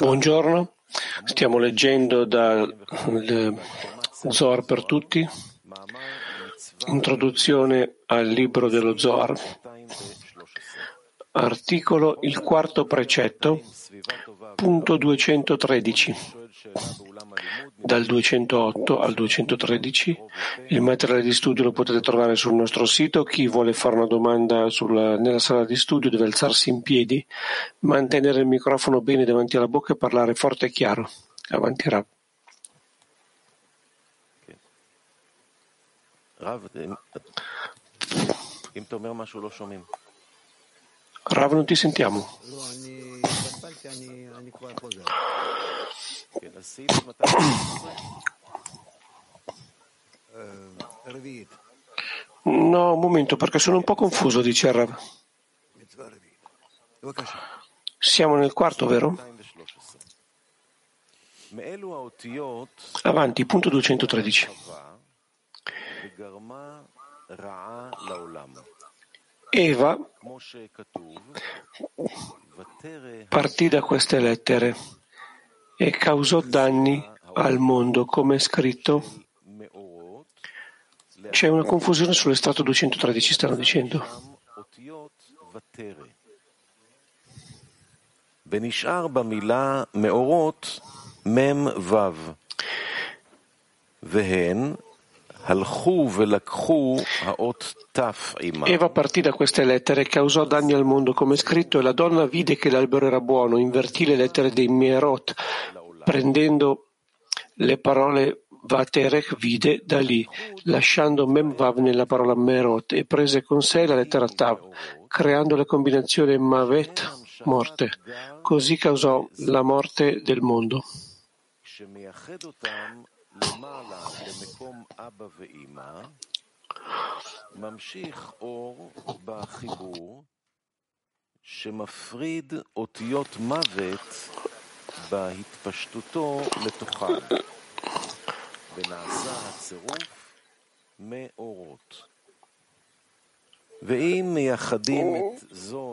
Buongiorno, stiamo leggendo dal Zohar per tutti, introduzione al libro dello Zohar, articolo il quarto precetto, punto 213 dal 208 al 213. Il materiale di studio lo potete trovare sul nostro sito. Chi vuole fare una domanda sulla, nella sala di studio deve alzarsi in piedi, mantenere il microfono bene davanti alla bocca e parlare forte e chiaro. Avanti Rav. Rav, non ti sentiamo. No, un momento, perché sono un po' confuso, dice Rav. Siamo nel quarto, vero? Avanti, punto 213. Eva partì da queste lettere e causò danni al mondo, come è scritto. C'è una confusione sull'estratto 213, stanno dicendo. Mem Vav. Vehen Eva partì da queste lettere e causò danni al mondo, come scritto, e la donna vide che l'albero era buono, invertì le lettere dei Merot, prendendo le parole Vaterech vide da lì, lasciando Memvav nella parola Merot, e prese con sé la lettera Tav, creando la combinazione Mavet, morte. Così causò la morte del mondo. שמפריד אותיות מוות בהתפשטותו לתוכן, ונעשה הצירוף מאורות.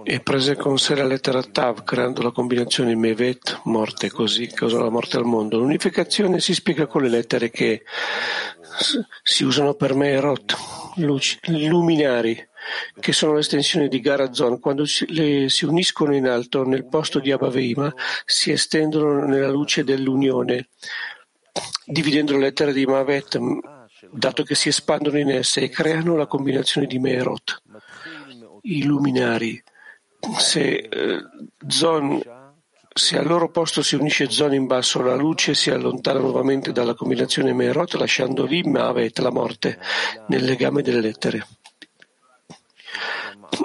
E prese con sé la lettera Tav, creando la combinazione Mevet, morte, così causò la morte al mondo. L'unificazione si spiega con le lettere che si usano per Meerot, luminari, che sono l'estensione di Garazon. Quando le, si uniscono in alto nel posto di Abaveima, si estendono nella luce dell'unione, dividendo le lettere di Mavet dato che si espandono in esse e creano la combinazione di Merot, i luminari. Se, eh, zon, se al loro posto si unisce Zon in basso, la luce si allontana nuovamente dalla combinazione Merot, lasciando lì Mavet, la morte, nel legame delle lettere.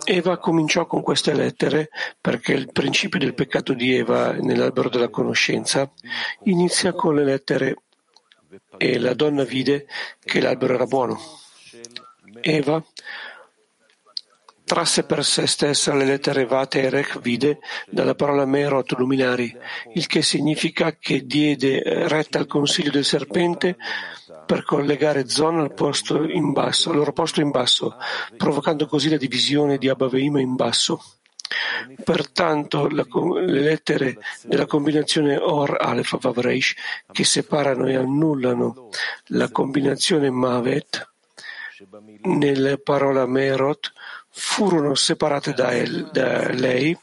Eva cominciò con queste lettere perché il principio del peccato di Eva nell'albero della conoscenza inizia con le lettere e la donna vide che l'albero era buono. Eva trasse per se stessa le lettere Vate e Rech vide dalla parola Merot luminari, il che significa che diede retta al consiglio del serpente per collegare Zon al, posto in basso, al loro posto in basso, provocando così la divisione di Abaveima in basso. Pertanto la, le lettere della combinazione Or Aleph Vav Reish che separano e annullano la combinazione Mavet nella parola Merot furono separate da, el, da lei.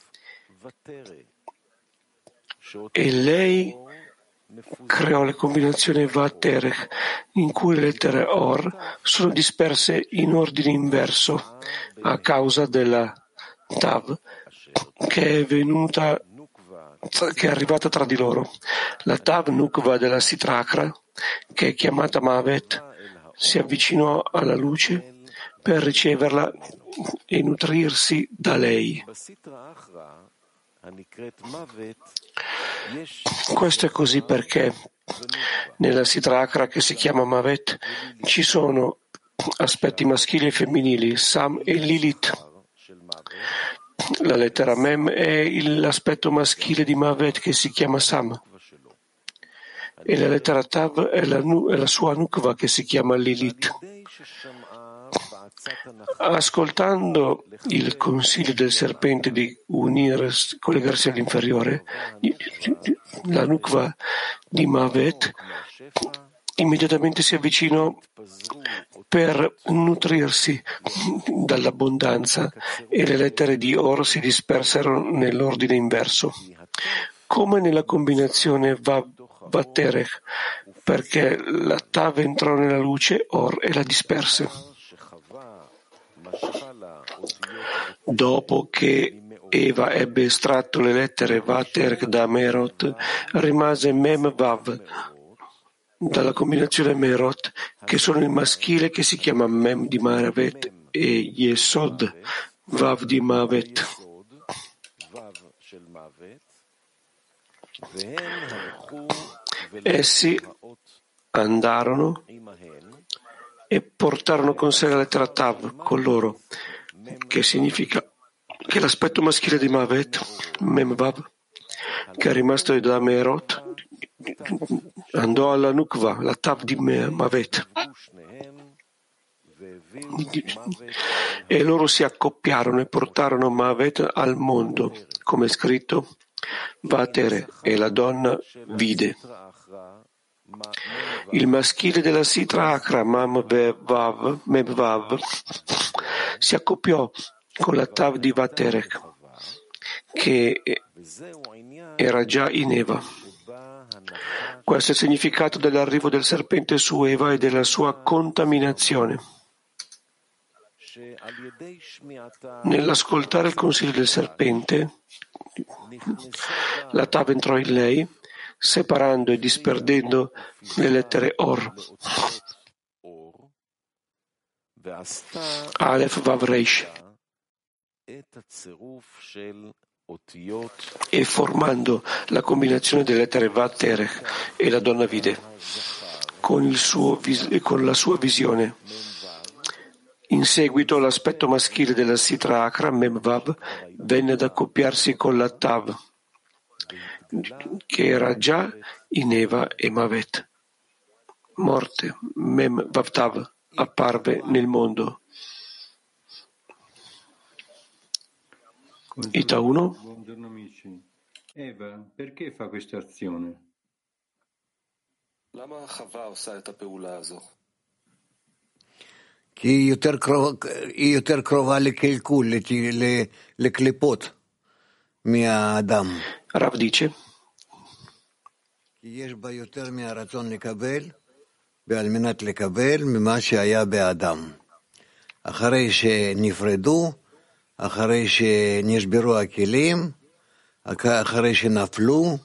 E lei creò le combinazioni Vaterech in cui le lettere Or sono disperse in ordine inverso a causa della Tav, che è venuta, che è arrivata tra di loro. La Tav Nukva della Sitrakra, che è chiamata Mavet, si avvicinò alla luce per riceverla e nutrirsi da lei. Questo è così perché nella Sitrakra che si chiama Mavet ci sono aspetti maschili e femminili, Sam e Lilith. La lettera Mem è l'aspetto maschile di Mavet che si chiama Sam e la lettera Tav è la, è la sua Nukva che si chiama Lilith. Ascoltando il consiglio del serpente di unire, collegarsi all'inferiore, la nukva di Mavet immediatamente si avvicinò per nutrirsi dall'abbondanza e le lettere di Or si dispersero nell'ordine inverso, come nella combinazione Vav-Vaterech, perché la Tav entrò nella luce Or e la disperse. Dopo che Eva ebbe estratto le lettere Vaterech da Merot, rimase Mem Vav dalla combinazione Merot, che sono il maschile che si chiama Mem di Maravet e Yesod Vav di Mavet. Essi andarono e portarono con sé la lettera Tav con loro, che significa che l'aspetto maschile di Mavet, Mem Vav, che è rimasto da Merot, andò alla Nukva, la Tav di Mavet. E loro si accoppiarono e portarono Mavet al mondo, come è scritto, Vatere, e la donna vide. Il maschile della Sitra Akra, Mamvav, Mevvav, si accoppiò con la Tav di Vaterek, che era già in Eva. Questo è il significato dell'arrivo del serpente su Eva e della sua contaminazione. Nell'ascoltare il consiglio del serpente, la Tav entrò in lei, separando e disperdendo le lettere Or. Aleph Vav Reish e formando la combinazione delle lettere Vaterech e la donna vide con, suo, con, la sua visione. In seguito l'aspetto maschile della Sitra Akra Memvav venne ad accoppiarsi con la Tav, che era già in Eva e Mavet. Morte, Mem Vavtav, apparve nel mondo. Ita 1. Buongiorno amici. Eva, perché fa questa azione? כי היא יותר, קרוב, היא יותר קרובה לקלקול, לקליפות, מהאדם. הרב dice. כי יש בה יותר מהרצון לקבל, ועל מנת לקבל ממה שהיה באדם. אחרי שנפרדו, אחרי שנשברו הכלים, אחרי שנפלו,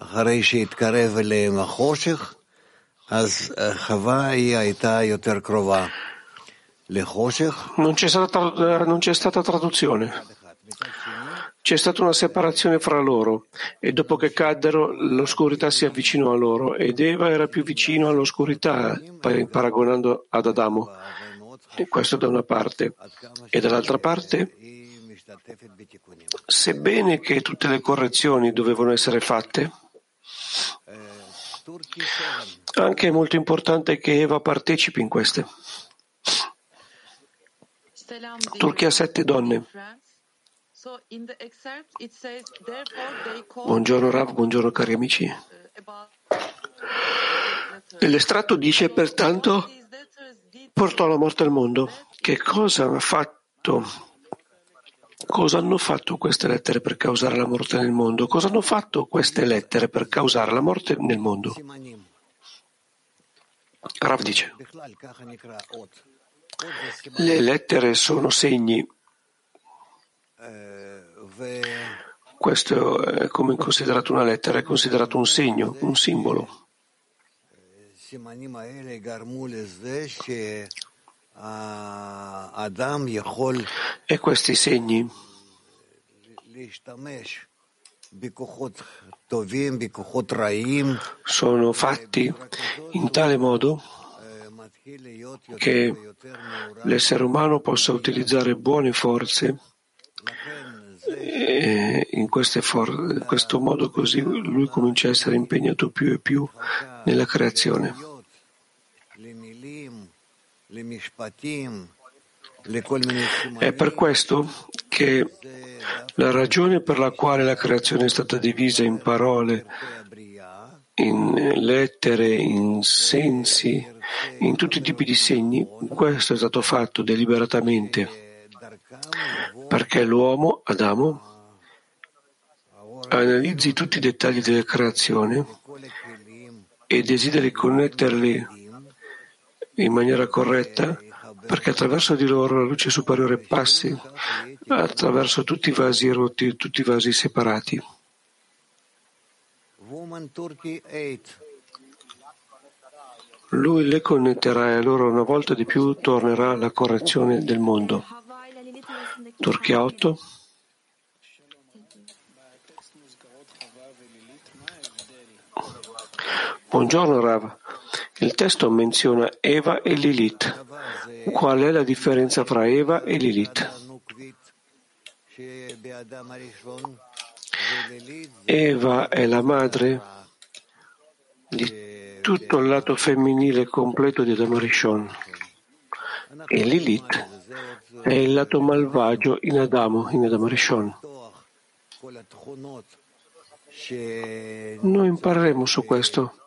אחרי שהתקרב אליהם החושך, אז חווה היא הייתה יותר קרובה לחושך. Non c'è, stata, non c'è stata traduzione. C'è stata una separazione fra loro e dopo che caddero l'oscurità si avvicinò a loro ed Eva era più vicino all'oscurità paragonando ad Adamo. Questo da una parte. E dall'altra parte, sebbene che tutte le correzioni dovevano essere fatte, anche è molto importante che Eva partecipi in queste. Turchia sette donne. Buongiorno Rav, buongiorno cari amici. Nell'estratto dice pertanto portò la morte al mondo. Che cosa ha fatto? Cosa hanno fatto queste lettere per causare la morte nel mondo? Cosa hanno fatto queste lettere per causare la morte nel mondo? Rav dice, le lettere sono segni. Questo è come considerato una lettera, è considerato un segno, un simbolo. E questi segni? Sono fatti in tale modo che l'essere umano possa utilizzare buone forze in, for- in questo modo così lui comincia a essere impegnato più e più nella creazione. È per questo che la ragione per la quale la creazione è stata divisa in parole, in lettere, in sensi, in tutti i tipi di segni, questo è stato fatto deliberatamente perché l'uomo, Adamo, analizzi tutti i dettagli della creazione e desideri connetterli in maniera corretta perché attraverso di loro la luce superiore passi attraverso tutti i vasi rotti tutti i vasi separati. Lui le connetterà e allora una volta di più tornerà alla correzione del mondo. Turchia 8. Buongiorno Rav. Il testo menziona Eva e Lilith. Qual è la differenza fra Eva e Lilith? Eva è la madre di tutto il lato femminile completo di Adamo Rishon e Lilith è il lato malvagio in Adamo, in Adamo Rishon. Noi impareremo su questo,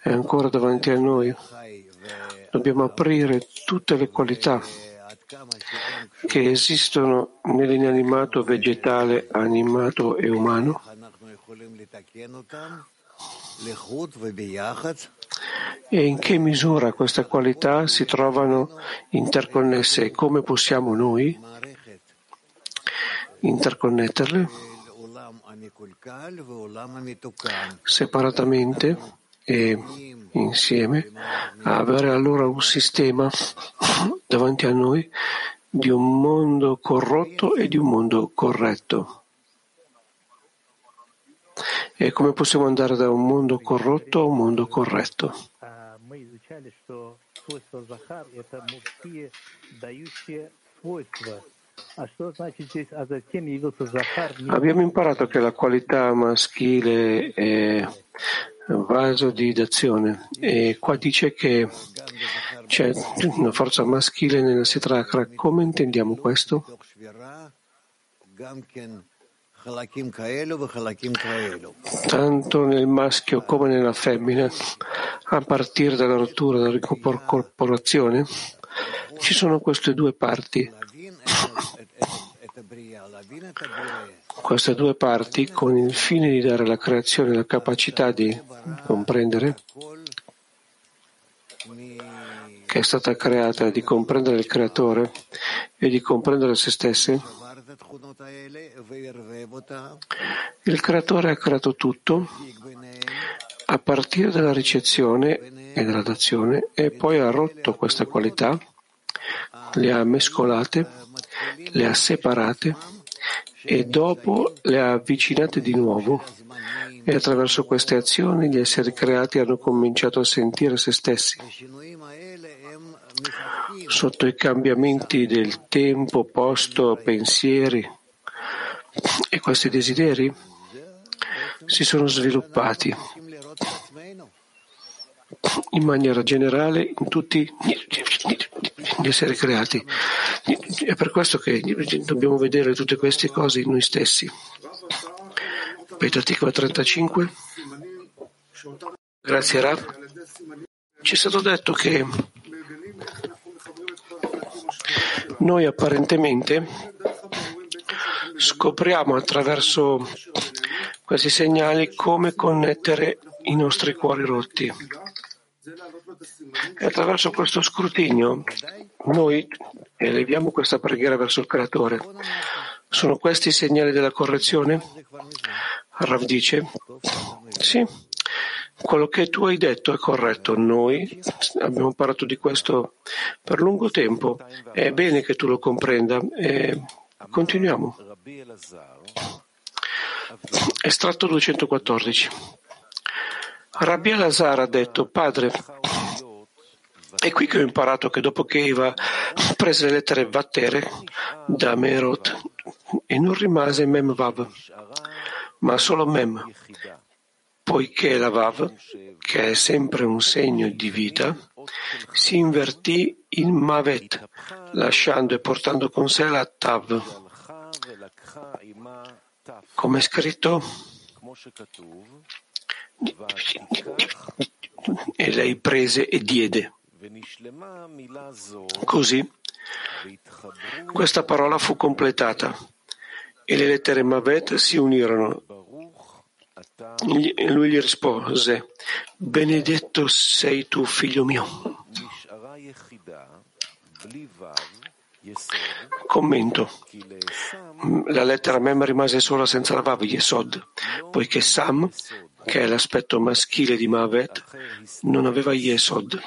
è ancora davanti a noi. Dobbiamo aprire tutte le qualità che esistono nell'inanimato vegetale, animato e umano e in che misura queste qualità si trovano interconnesse e come possiamo noi interconnetterle separatamente e insieme, avere allora un sistema davanti a noi di un mondo corrotto e di un mondo corretto. E come possiamo andare da un mondo corrotto a un mondo corretto? Abbiamo imparato che la qualità maschile è vaso di d'azione e qua dice che c'è una forza maschile nella Sitrakra. Come intendiamo questo? Tanto nel maschio come nella femmina, a partire dalla rottura della ricorporazione, ci sono queste due parti. Queste due parti, con il fine di dare alla creazione la capacità di comprendere che è stata creata, di comprendere il creatore e di comprendere se stesse, il creatore ha creato tutto a partire dalla ricezione e dalla dazione e poi ha rotto queste qualità, le ha mescolate, le ha separate e dopo le ha avvicinate di nuovo e attraverso queste azioni gli esseri creati hanno cominciato a sentire se stessi. Sotto i cambiamenti del tempo, posto, pensieri e questi desideri si sono sviluppati in maniera generale in tutti gli esseri creati. È per questo che dobbiamo vedere tutte queste cose in noi stessi. Petatikva 35. Grazie Rav. Ci è stato detto che noi apparentemente scopriamo attraverso questi segnali come connettere i nostri cuori rotti. E attraverso questo scrutinio noi eleviamo questa preghiera verso il Creatore. Sono questi i segnali della correzione? Rav dice, sì, quello che tu hai detto è corretto. Noi abbiamo parlato di questo per lungo tempo. È bene che tu lo comprenda e continuiamo. Estratto 214. Rabbi Elazar ha detto, padre, è qui che ho imparato che dopo che Eva prese le lettere Vatere da Merot e non rimase Mem Vav, ma solo Mem, poiché la Vav, che è sempre un segno di vita, si invertì in Mavet, lasciando e portando con sé la Tav. Come è scritto, e lei prese e diede. Così questa parola fu completata e le lettere Mavet si unirono. E lui gli rispose, benedetto sei tu, figlio mio. Commento. La lettera Mem rimase sola senza la Vav Yesod, poiché Sam, che è l'aspetto maschile di Mavet, non aveva Yesod,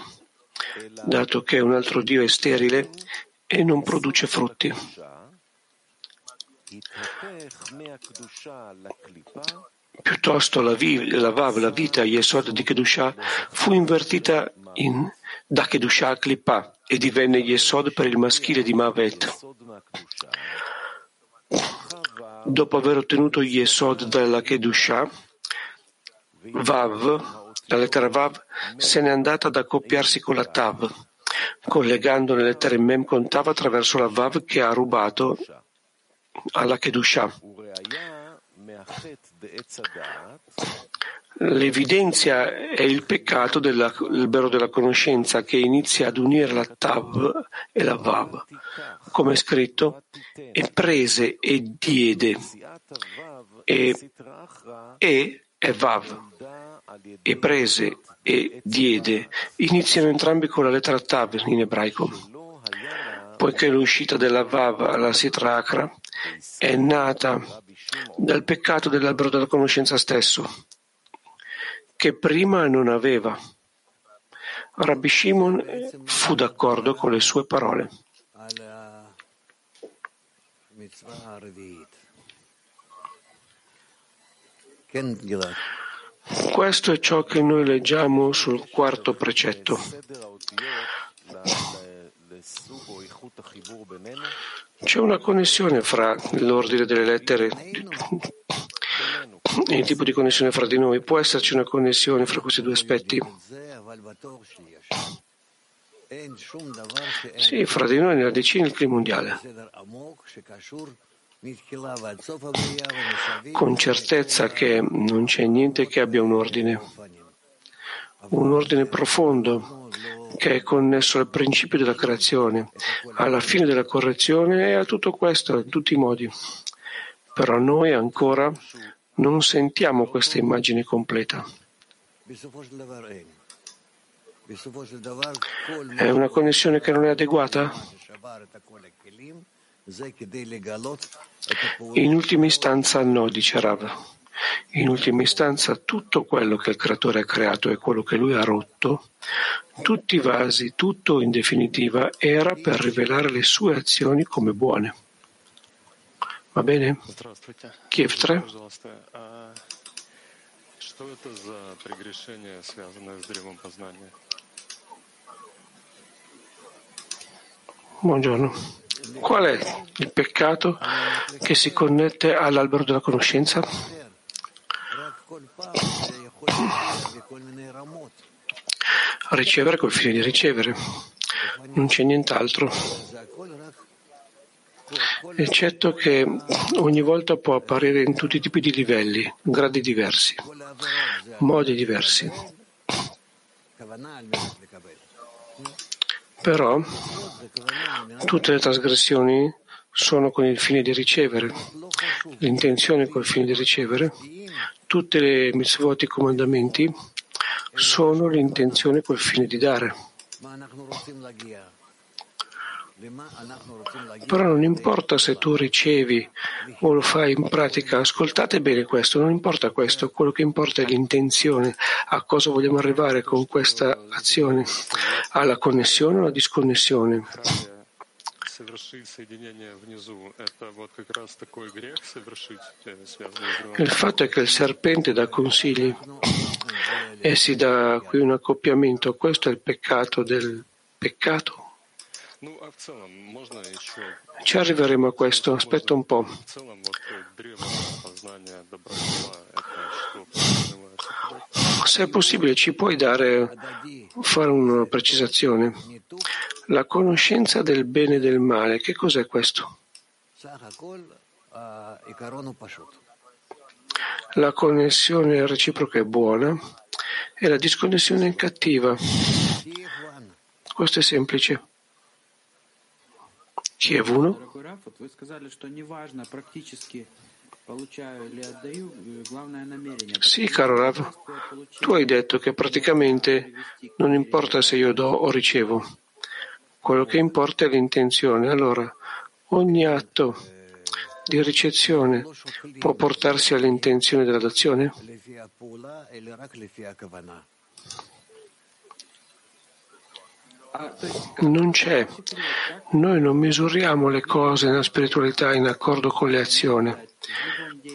dato che un altro Dio è sterile e non produce frutti. Piuttosto la, vi, la Vav, la vita Yesod di Kedusha, fu invertita in, da Kedusha a Klippa e divenne Yesod per il maschile di Mavet. Dopo aver ottenuto Yesod dalla Kedusha, Vav, la lettera Vav, se n'è andata ad accoppiarsi con la Tav, collegando le lettere Mem con Tav attraverso la Vav che ha rubato alla Kedusha. L'evidenzia è il peccato dell'albero della conoscenza che inizia ad unire la Tav e la Vav, come è scritto, e prese e diede, e, e è Vav, e prese e diede, iniziano entrambi con la lettera Tav in ebraico, poiché l'uscita della Vav alla Sitra Akra è nata dal peccato dell'albero della conoscenza stesso, che prima non aveva. Rabbi Shimon fu d'accordo con le sue parole. Questo è ciò che noi leggiamo sul quarto precetto. C'è una connessione fra l'ordine delle lettere e il tipo di connessione fra di noi. Può esserci una connessione fra questi due aspetti? Sì, fra di noi nella decina il clima mondiale. Con certezza che non c'è niente che abbia un ordine, un ordine profondo che è connesso al principio della creazione, alla fine della correzione e a tutto questo, in tutti i modi. Però noi ancora non sentiamo questa immagine completa. È una connessione che non è adeguata? In ultima istanza no, dice Rav. In ultima istanza tutto quello che il creatore ha creato e quello che lui ha rotto, tutti i vasi, tutto in definitiva, era per rivelare le sue azioni come buone. Va bene? Kiev 3. Buongiorno. Qual è il peccato che si connette all'albero della conoscenza? Ricevere col fine di ricevere. Non c'è nient'altro eccetto che ogni volta può apparire in tutti i tipi di livelli, gradi diversi, modi diversi. Però tutte le trasgressioni sono con il fine di ricevere, l'intenzione col fine di ricevere, tutte le mitzvot, i comandamenti, sono l'intenzione col fine di dare. Però non importa se tu ricevi o lo fai in pratica, ascoltate bene questo, non importa questo, quello che importa è l'intenzione, a cosa vogliamo arrivare con questa azione, alla connessione o alla disconnessione. Il fatto è che il serpente dà consigli e si dà qui un accoppiamento, questo è il peccato del peccato. Ci arriveremo a questo, aspetta un po'. Se è possibile, ci puoi dare fare una precisazione. La conoscenza del bene e del male, che cos'è questo? La connessione reciproca è buona e la disconnessione è cattiva. Questo è semplice. Kiev 1. Sì, caro Rav, tu hai detto che praticamente non importa se io do o ricevo, quello che importa è l'intenzione. Allora, ogni atto di ricezione può portarsi all'intenzione della dazione? Non c'è. Noi non misuriamo le cose nella spiritualità in accordo con le azioni,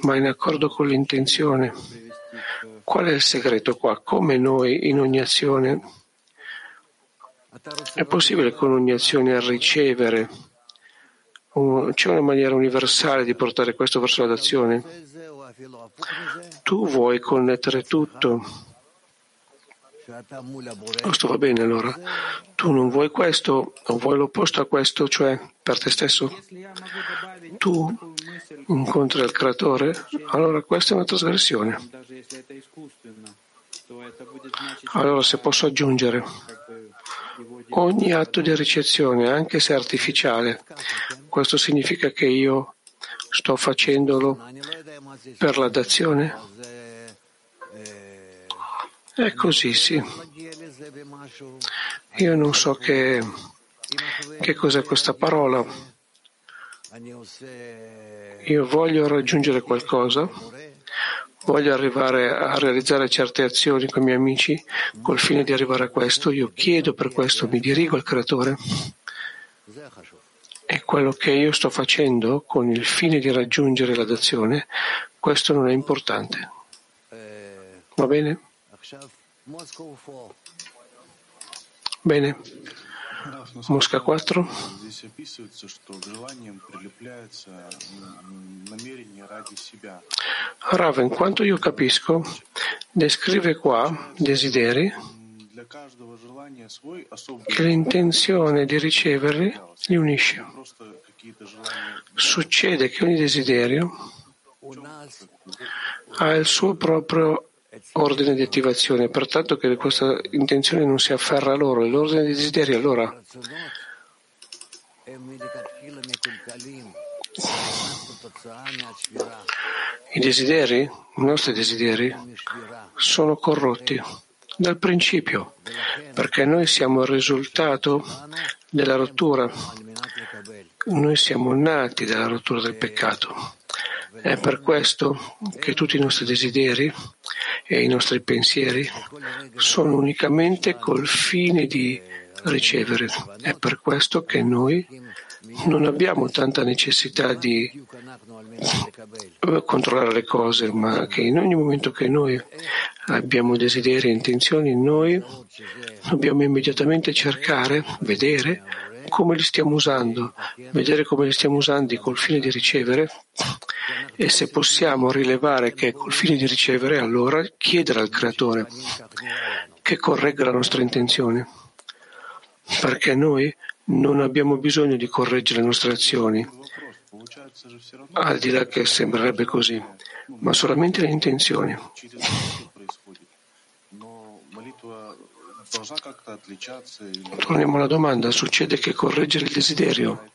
ma in accordo con l'intenzione. Qual è il segreto qua? Come noi in ogni azione è possibile con ogni azione ricevere? C'è una maniera universale di portare questo verso l'azione? Tu vuoi connettere tutto questo va bene allora. Tu non vuoi questo o vuoi l'opposto a questo, cioè per te stesso? Tu incontri il creatore? Allora questa è una trasgressione. Allora se posso aggiungere, ogni atto di ricezione, anche se artificiale, questo significa che io sto facendolo per la dazione? È così, sì. Io non so che, che cos'è questa parola. Io voglio raggiungere qualcosa, voglio arrivare a realizzare certe azioni con i miei amici col fine di arrivare a questo. Io chiedo per questo, mi dirigo al creatore. E quello che io sto facendo con il fine di raggiungere la dazione, questo non è importante. Va bene? Bene. Mosca 4. Rav, in quanto io capisco, descrive qua desideri che l'intenzione di riceverli li unisce. Succede che ogni desiderio ha il suo proprio ordine di attivazione, pertanto che questa intenzione non si afferra a loro, l'ordine dei desideri allora i desideri, i nostri desideri, sono corrotti dal principio, perché noi siamo il risultato della rottura. Noi siamo nati dalla rottura del peccato. È per questo che tutti i nostri desideri e i nostri pensieri sono unicamente col fine di ricevere. È per questo che noi non abbiamo tanta necessità di controllare le cose, ma che in ogni momento che noi abbiamo desideri e intenzioni, noi dobbiamo immediatamente cercare, vedere come li stiamo usando, vedere come li stiamo usando col fine di ricevere e se possiamo rilevare che è col fine di ricevere, allora chiedere al Creatore che corregga la nostra intenzione, perché noi non abbiamo bisogno di correggere le nostre azioni, al di là che sembrerebbe così, ma solamente le intenzioni. Torniamo alla domanda, succede che correggere il desiderio,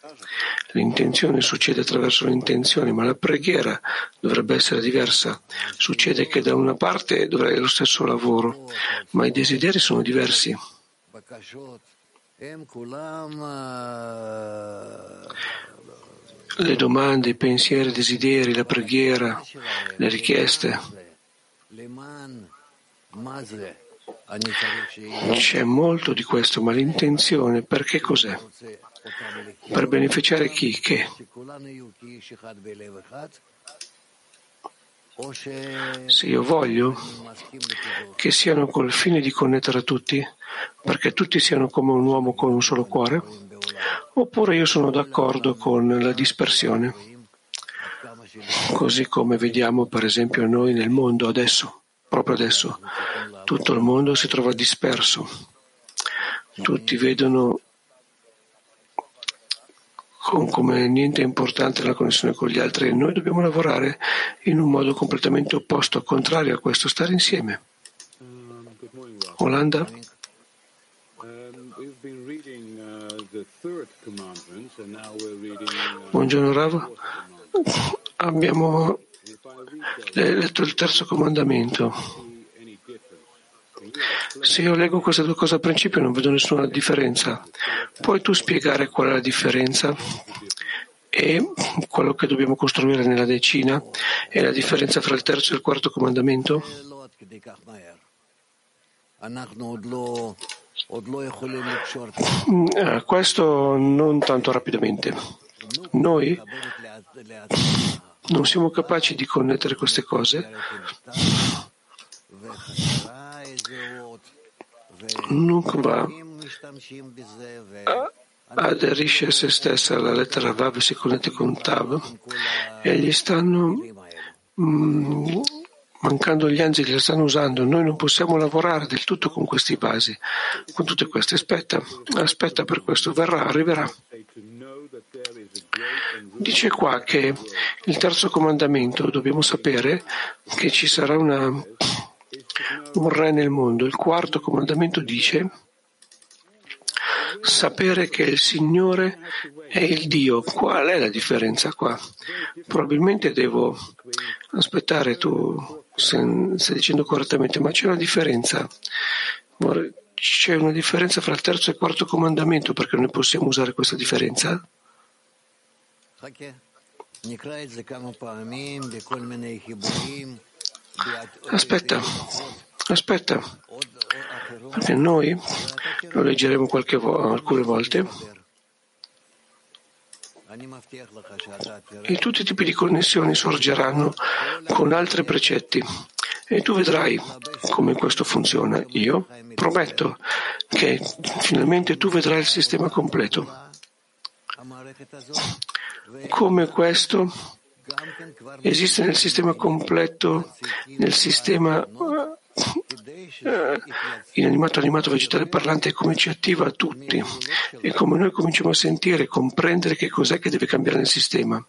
l'intenzione succede attraverso l'intenzione, ma la preghiera dovrebbe essere diversa. Succede che da una parte dovrei lo stesso lavoro, ma i desideri sono diversi. Le domande, i pensieri, i desideri, la preghiera, le richieste. C'è molto di questo, ma l'intenzione per che cos'è? Per beneficiare chi? Che? Se io voglio che siano col fine di connettere tutti, perché tutti siano come un uomo con un solo cuore, oppure io sono d'accordo con la dispersione, così come vediamo per esempio noi nel mondo adesso, proprio adesso, tutto il mondo si trova disperso. tutti vedono come niente importante la connessione con gli altri e noi dobbiamo lavorare in un modo completamente opposto, contrario a questo, stare insieme. Olanda? Buongiorno Rav. Abbiamo letto il terzo comandamento. Se io leggo queste due cose al principio non vedo nessuna differenza. Puoi tu spiegare qual è la differenza? E quello che dobbiamo costruire nella decina è la differenza fra il terzo e il quarto comandamento? Eh, questo non tanto rapidamente. Noi non siamo capaci di connettere queste cose Nukva aderisce a se stessa alla lettera Vav si connette con Tav e gli stanno mm, mancando gli angeli, la stanno usando. Noi non possiamo lavorare del tutto con questi vasi, con tutte queste. Aspetta, aspetta per questo, verrà, arriverà. Dice qua che il terzo comandamento dobbiamo sapere che ci sarà una un re nel mondo. Il quarto comandamento dice sapere che il Signore è il Dio. Qual è la differenza qua? Probabilmente devo aspettare, tu stai dicendo correttamente, ma c'è una differenza. C'è una differenza fra il terzo e il quarto comandamento perché noi possiamo usare questa differenza? Aspetta, aspetta, perché noi lo leggeremo vo- alcune volte. E tutti i tipi di connessioni sorgeranno con altri precetti. E tu vedrai come questo funziona. Io prometto che finalmente tu vedrai il sistema completo. Come questo esiste nel sistema completo, nel sistema eh, inanimato, animato, vegetale parlante, come ci attiva a tutti e come noi cominciamo a sentire comprendere che cos'è che deve cambiare nel sistema.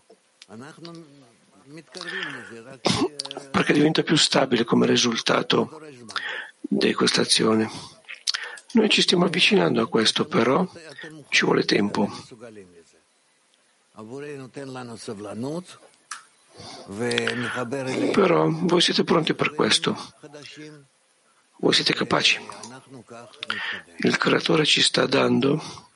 Perché diventa più stabile come risultato di questa azione. Noi ci stiamo avvicinando a questo, però ci vuole tempo. Però voi siete pronti per questo. Voi siete capaci. Il creatore ci sta dando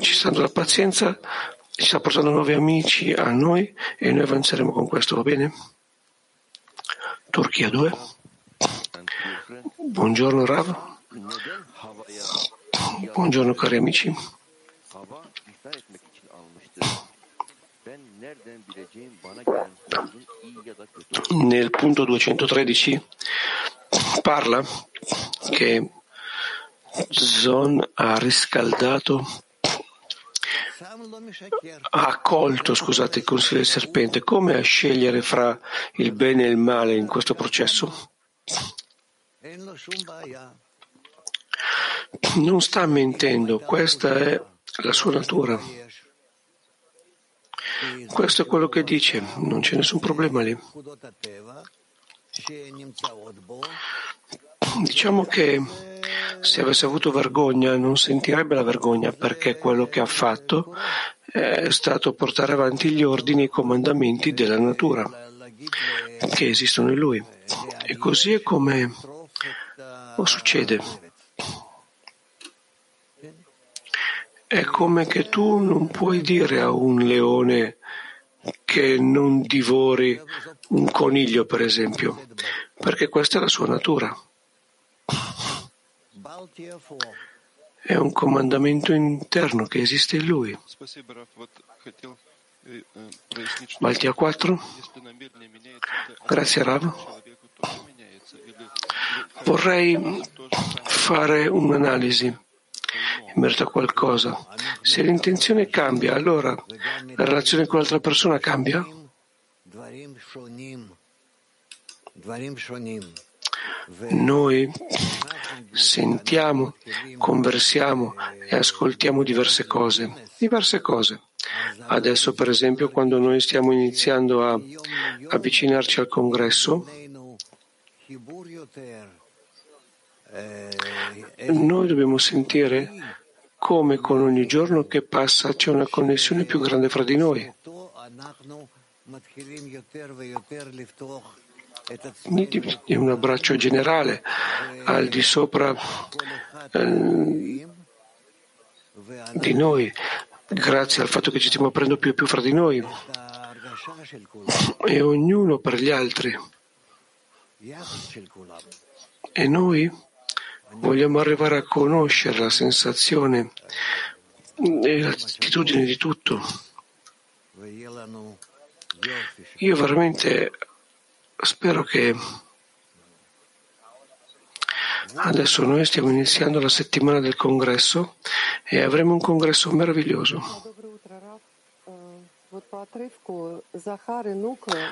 ci sta dando la pazienza, ci sta portando nuovi amici a noi e noi avanzeremo con questo, va bene? Turchia 2. Buongiorno Rav. Buongiorno cari amici. Nel punto 213 parla che Zon ha riscaldato ha accolto, scusate, il consiglio del serpente. Come a scegliere fra il bene e il male in questo processo? Non sta mentendo, questa è la sua natura. Questo è quello che dice, non c'è nessun problema lì. Diciamo che se avesse avuto vergogna non sentirebbe la vergogna perché quello che ha fatto è stato portare avanti gli ordini e i comandamenti della natura che esistono in lui. E così è come succede. È come che tu non puoi dire a un leone che non divori un coniglio, per esempio, perché questa è la sua natura. È un comandamento interno che esiste in lui. Baltia 4. Grazie Rav. Vorrei fare un'analisi in merito a qualcosa. Se l'intenzione cambia, allora la relazione con l'altra persona cambia? Noi sentiamo, conversiamo e ascoltiamo diverse cose, diverse cose. Adesso, per esempio, quando noi stiamo iniziando a avvicinarci al congresso, noi dobbiamo sentire come con ogni giorno che passa c'è una connessione più grande fra di noi. È un abbraccio generale al di sopra eh, di noi, grazie al fatto che ci stiamo aprendo più e più fra di noi e ognuno per gli altri. E noi vogliamo arrivare a conoscere la sensazione e l'attitudine di tutto. Io veramente spero che adesso noi stiamo iniziando la settimana del congresso e avremo un congresso meraviglioso.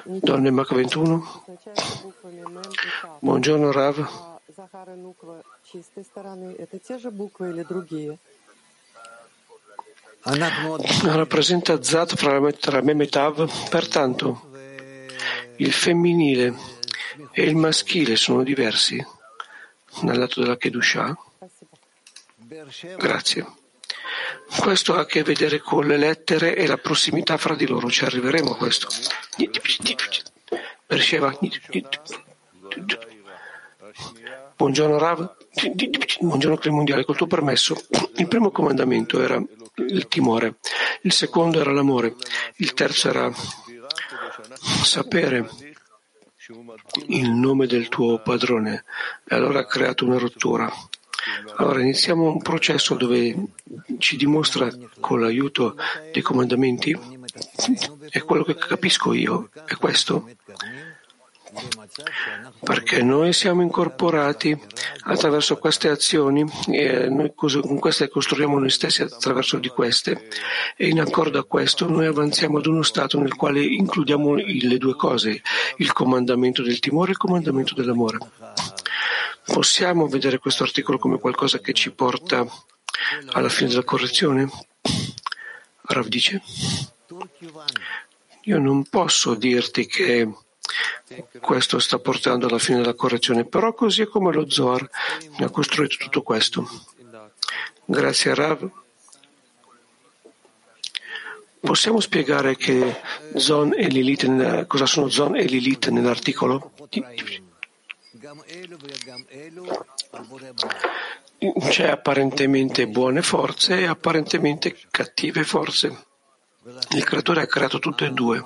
Donne Mach 21. Buongiorno Rav. Rappresenta Zat fra Mem e Tav, pertanto il femminile e il maschile sono diversi dal lato della Kedusha? Grazie. Questo ha a che vedere con le lettere e la prossimità fra di loro, ci arriveremo a questo. Bersheva. Buongiorno Rav, buongiorno Clima Mondiale, col tuo permesso. Il primo comandamento era il timore, il secondo era l'amore, il terzo era sapere il nome del tuo padrone e allora ha creato una rottura. Allora iniziamo un processo dove ci dimostra con l'aiuto dei comandamenti e quello che capisco io è questo perché noi siamo incorporati attraverso queste azioni e noi con queste costruiamo noi stessi attraverso di queste e in accordo a questo noi avanziamo ad uno stato nel quale includiamo le due cose, il comandamento del timore e il comandamento dell'amore. Possiamo vedere questo articolo come qualcosa che ci porta alla fine della correzione? Rav dice, io non posso dirti che questo sta portando alla fine della correzione, però così è come lo Zohar ha costruito tutto questo. Grazie a Rav. Possiamo spiegare che Zon e Lilith, cosa sono Zon e Lilith nell'articolo? C'è apparentemente buone forze e apparentemente cattive forze. Il creatore ha creato tutte e due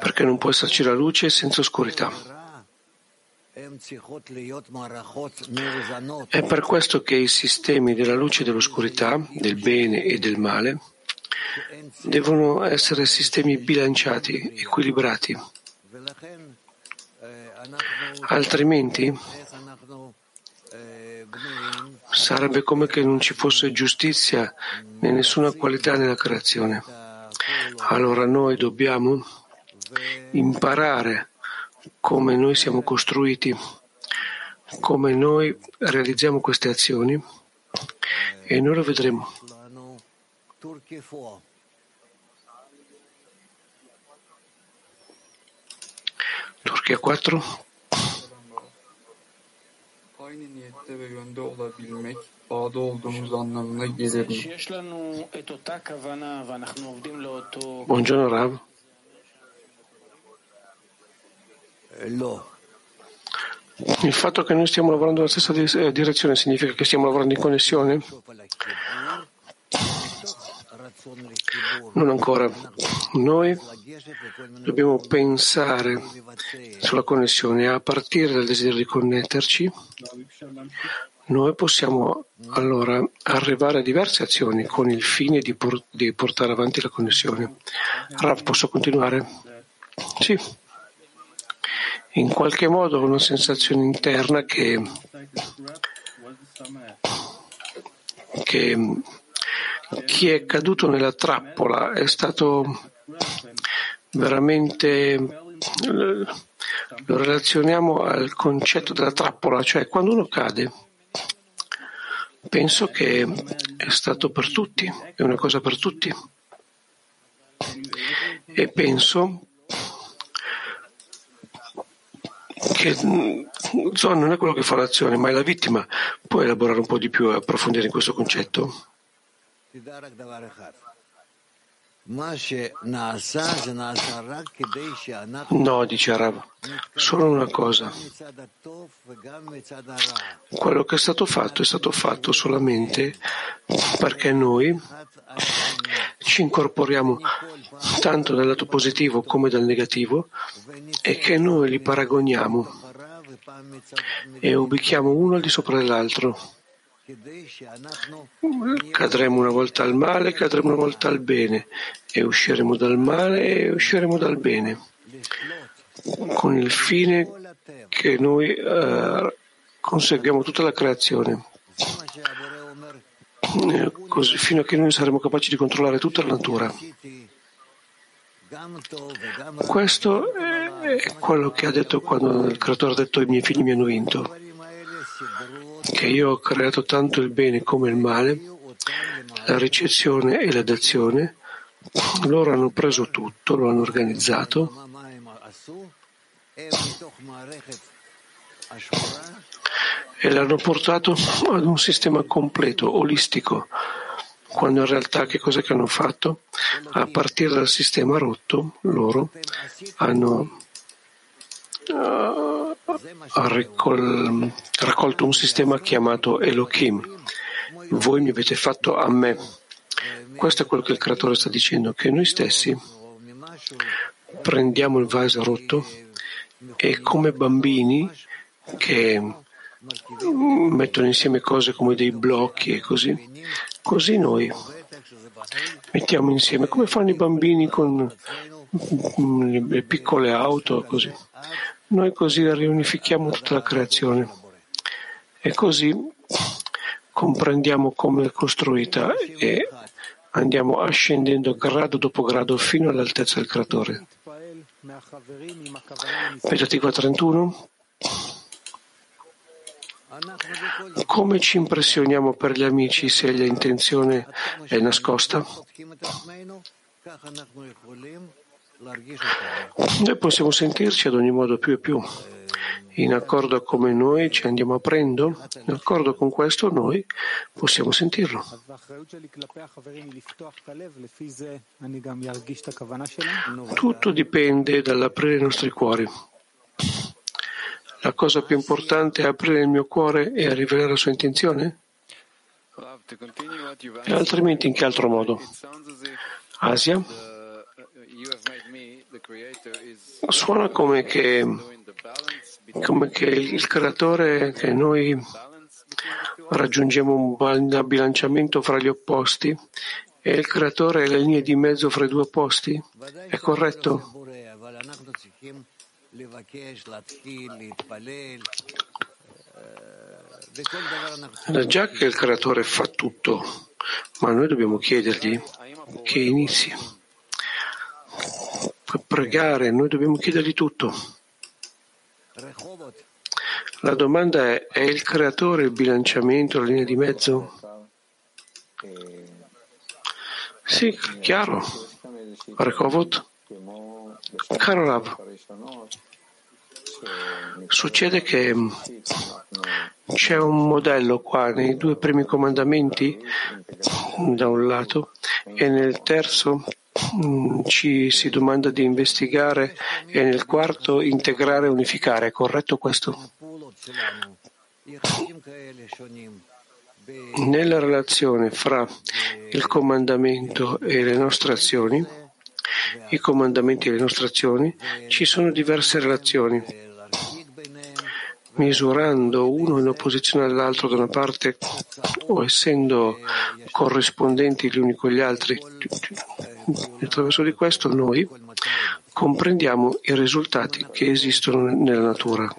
perché non può esserci la luce senza oscurità. È per questo che i sistemi della luce e dell'oscurità, del bene e del male, devono essere sistemi bilanciati, equilibrati. Altrimenti sarebbe come che non ci fosse giustizia né nessuna qualità nella creazione. Allora noi dobbiamo imparare come noi siamo costruiti, come noi realizziamo queste azioni e noi lo vedremo. Turchia 4. Aynı niyette ve yönde olabilmek bağda olduğumuz anlamına gelir? Buongiorno Rav. Il fatto che noi stiamo lavorando nella stessa eh, direzione significa che stiamo lavorando in connessione? Non ancora. Noi dobbiamo pensare sulla connessione a partire dal desiderio di connetterci. Noi possiamo allora arrivare a diverse azioni con il fine di, por- di portare avanti la connessione. Rav, posso continuare? Sì in qualche modo una sensazione interna che, che chi è caduto nella trappola è stato veramente lo relazioniamo al concetto della trappola, cioè quando uno cade, penso che è stato per tutti, è una cosa per tutti. E penso che Zohar non è quello che fa l'azione, ma è la vittima. Puoi elaborare un po' di più e approfondire questo concetto? No, dice Arab, solo una cosa. Quello che è stato fatto è stato fatto solamente perché noi ci incorporiamo tanto dal lato positivo come dal negativo e che noi li paragoniamo e ubichiamo uno al di sopra dell'altro. Cadremo una volta al male, cadremo una volta al bene e usciremo dal male e usciremo dal bene, con il fine che noi eh, conseguiamo tutta la creazione, così, fino a che noi saremo capaci di controllare tutta la natura. Questo è quello che ha detto quando il creatore ha detto i miei figli mi hanno vinto che io ho creato tanto il bene come il male, la ricezione e la dazione, loro hanno preso tutto, lo hanno organizzato e l'hanno portato ad un sistema completo, olistico, quando in realtà che cosa che hanno fatto? A partire dal sistema rotto, loro hanno uh, ha raccol- raccolto un sistema chiamato Elohim. Voi mi avete fatto a me. Questo è quello che il creatore sta dicendo, che noi stessi prendiamo il vaso rotto e come bambini che mettono insieme cose come dei blocchi e così, così noi mettiamo insieme come fanno i bambini con le piccole auto così. Noi così riunifichiamo tutta la creazione e così comprendiamo come è costruita e andiamo ascendendo grado dopo grado fino all'altezza del creatore. Petativa 31. Come ci impressioniamo per gli amici se l'intenzione è nascosta? Noi possiamo sentirci ad ogni modo più e più, in accordo come noi ci andiamo aprendo, in accordo con questo noi possiamo sentirlo. Tutto dipende dall'aprire i nostri cuori. La cosa più importante è aprire il mio cuore e rivelare la sua intenzione? E altrimenti in che altro modo? Asia? Suona come che, come che il creatore, che noi raggiungiamo un bilanciamento fra gli opposti e il creatore è la linea di mezzo fra i due opposti? È corretto? Già che il creatore fa tutto, ma noi dobbiamo chiedergli che inizi per pregare, noi dobbiamo chiedergli tutto. La domanda è, è il creatore il bilanciamento, la linea di mezzo? Sì, chiaro. Rekovot? Caro Rav, succede che c'è un modello qua nei due primi comandamenti da un lato e nel terzo Mm, ci si domanda di investigare e nel quarto integrare e unificare. È corretto questo? Nella relazione fra il comandamento e le nostre azioni, i comandamenti e le nostre azioni, ci sono diverse relazioni misurando uno in opposizione all'altro da una parte o essendo corrispondenti gli uni con gli altri. Attraverso di questo noi comprendiamo i risultati che esistono nella natura.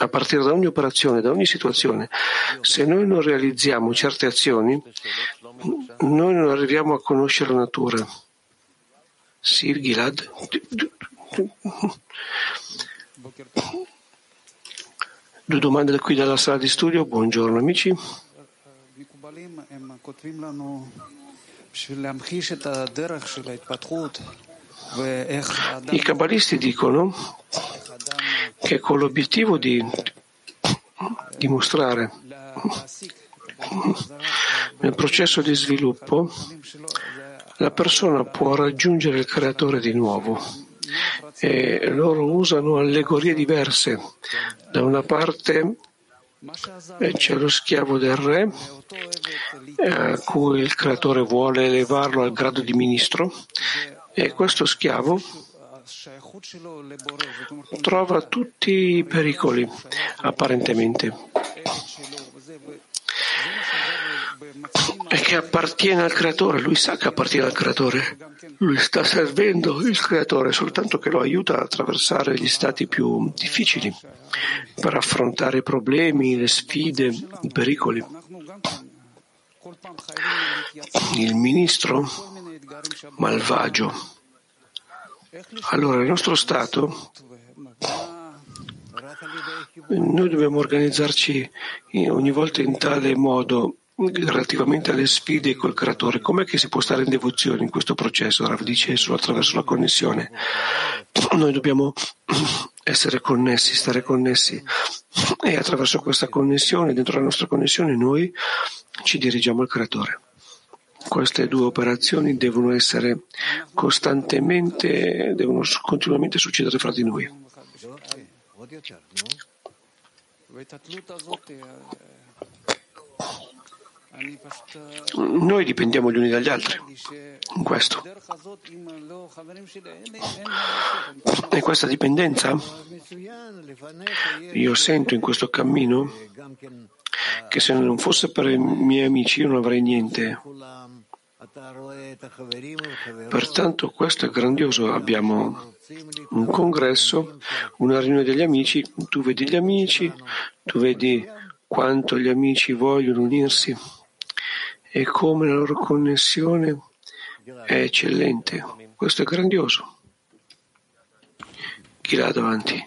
A partire da ogni operazione, da ogni situazione, se noi non realizziamo certe azioni, noi non arriviamo a conoscere la natura. Sì, Gilad. Due domande da qui dalla sala di studio. Buongiorno amici. I cabalisti dicono che con l'obiettivo di dimostrare nel processo di sviluppo la persona può raggiungere il creatore di nuovo e loro usano allegorie diverse. Da una parte c'è lo schiavo del re a cui il creatore vuole elevarlo al grado di ministro e questo schiavo trova tutti i pericoli apparentemente e che appartiene al creatore, lui sa che appartiene al creatore, lui sta servendo il creatore, soltanto che lo aiuta a attraversare gli stati più difficili per affrontare i problemi, le sfide, i pericoli. Il ministro malvagio. Allora il nostro stato noi dobbiamo organizzarci ogni volta in tale modo relativamente alle sfide col creatore. Com'è che si può stare in devozione in questo processo? Rav dice solo attraverso la connessione. Noi dobbiamo essere connessi, stare connessi e attraverso questa connessione, dentro la nostra connessione, noi ci dirigiamo al creatore. Queste due operazioni devono essere costantemente, devono continuamente succedere fra di noi. Noi dipendiamo gli uni dagli altri in questo. E questa dipendenza io sento in questo cammino che se non fosse per i miei amici io non avrei niente. Pertanto questo è grandioso. Abbiamo un congresso, una riunione degli amici, tu vedi gli amici, tu vedi quanto gli amici vogliono unirsi e come la loro connessione è eccellente. Questo è grandioso. Chi là davanti?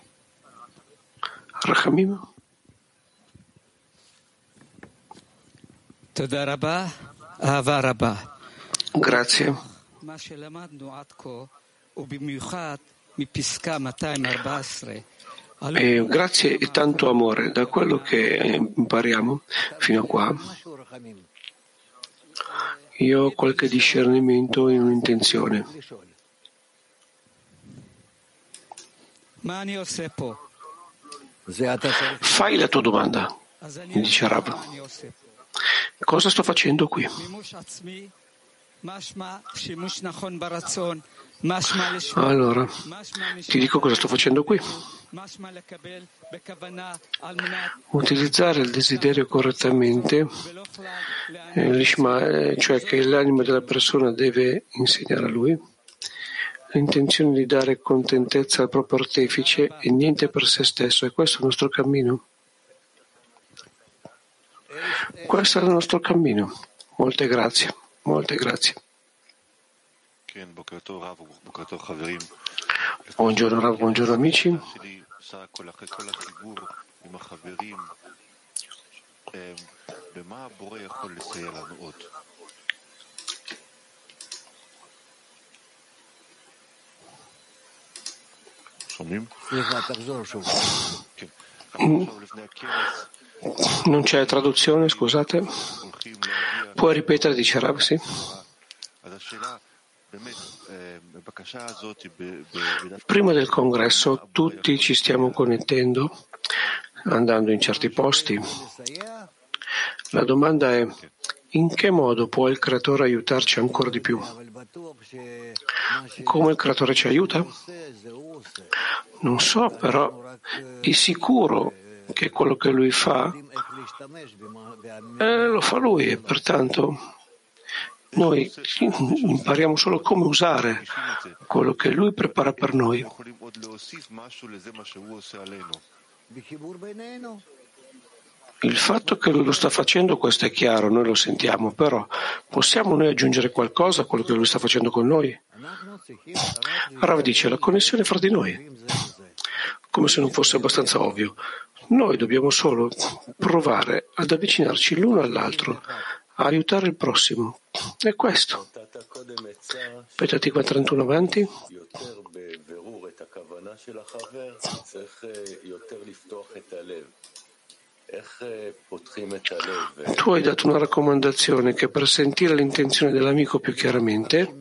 Rachamim? Grazie. E grazie e tanto amore da quello che impariamo fino a qua. Io ho qualche discernimento in un'intenzione. Fai la tua domanda, mi dice Rab. Cosa sto facendo qui? Allora, ti dico cosa sto facendo qui. Utilizzare il desiderio correttamente, eh, cioè che l'anima della persona deve insegnare a lui, l'intenzione di dare contentezza al proprio artefice e niente per se stesso, e questo è il nostro cammino. Questo è il nostro cammino. Molte grazie, molte grazie. Buongiorno Rav, buongiorno amici. Non c'è traduzione, scusate. Puoi ripetere, dice Rav, sì? Prima del congresso tutti ci stiamo connettendo, andando in certi posti. La domanda è in che modo può il creatore aiutarci ancora di più? Come il creatore ci aiuta? Non so, però di sicuro che quello che lui fa eh, lo fa lui e pertanto noi impariamo solo come usare quello che Lui prepara per noi. Il fatto che Lui lo sta facendo, questo è chiaro, noi lo sentiamo, però possiamo noi aggiungere qualcosa a quello che Lui sta facendo con noi? Rav dice la connessione fra di noi, come se non fosse abbastanza ovvio. Noi dobbiamo solo provare ad avvicinarci l'uno all'altro, a aiutare il prossimo. È questo. Petatikva 31 avanti. Tu hai dato una raccomandazione che per sentire l'intenzione dell'amico più chiaramente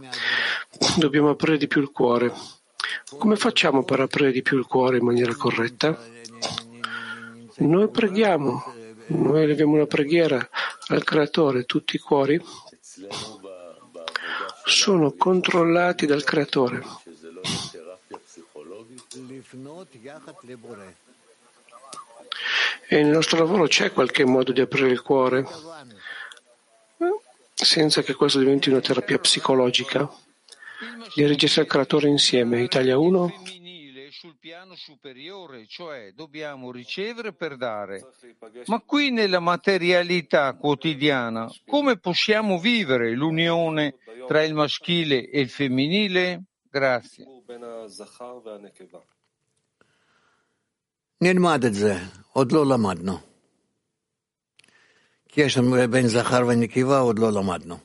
dobbiamo aprire di più il cuore. Come facciamo per aprire di più il cuore in maniera corretta? Noi preghiamo, noi leviamo una preghiera al Creatore, tutti i cuori sono controllati dal Creatore. E nel nostro lavoro c'è qualche modo di aprire il cuore senza che questo diventi una terapia psicologica? Dirigersi al creatore insieme. Italia 1 sul piano superiore, cioè dobbiamo ricevere per dare. Ma qui nella materialità quotidiana, come possiamo vivere l'unione tra il maschile e il femminile? Grazie. נלמד את זה, עוד לא למדנו. כי יש לנו בין זכר ונקבה, עוד לא למדנו.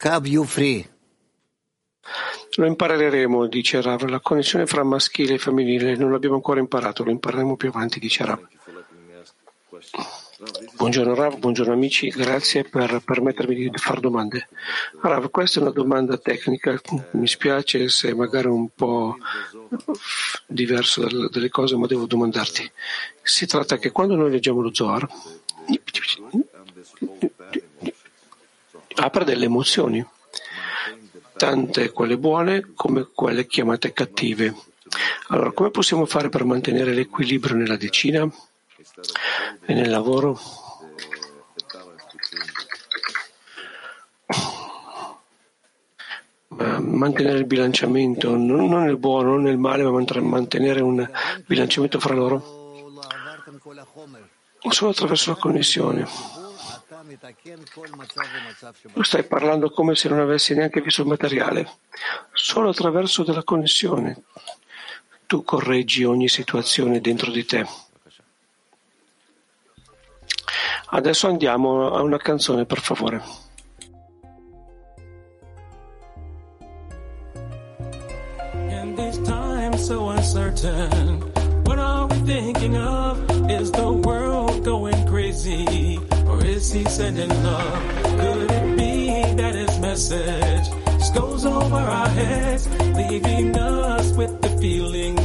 קו you free. lo impareremo, dice Rav. La connessione fra maschile e femminile non l'abbiamo ancora imparato, lo impareremo più avanti, dice Rav. Buongiorno Rav, buongiorno amici, grazie per permettermi di fare domande. Rav, questa è una domanda tecnica, mi spiace se magari un po' diverso dalle cose, ma devo domandarti. Si tratta che quando noi leggiamo lo Zohar, apre delle emozioni, tante quelle buone come quelle chiamate cattive. Allora, come possiamo fare per mantenere l'equilibrio nella decina e nel lavoro? mantenere il bilanciamento, non nel buono, non nel male, ma mantenere un bilanciamento fra loro solo attraverso la connessione. Tu stai parlando come se non avessi neanche visto il materiale. Solo attraverso della connessione tu correggi ogni situazione dentro di te. Adesso andiamo a una canzone, per favore. In these times so uncertain, what are we thinking of? Is the world? He sending love? Could it be that his message just goes over our heads, leaving us with the feeling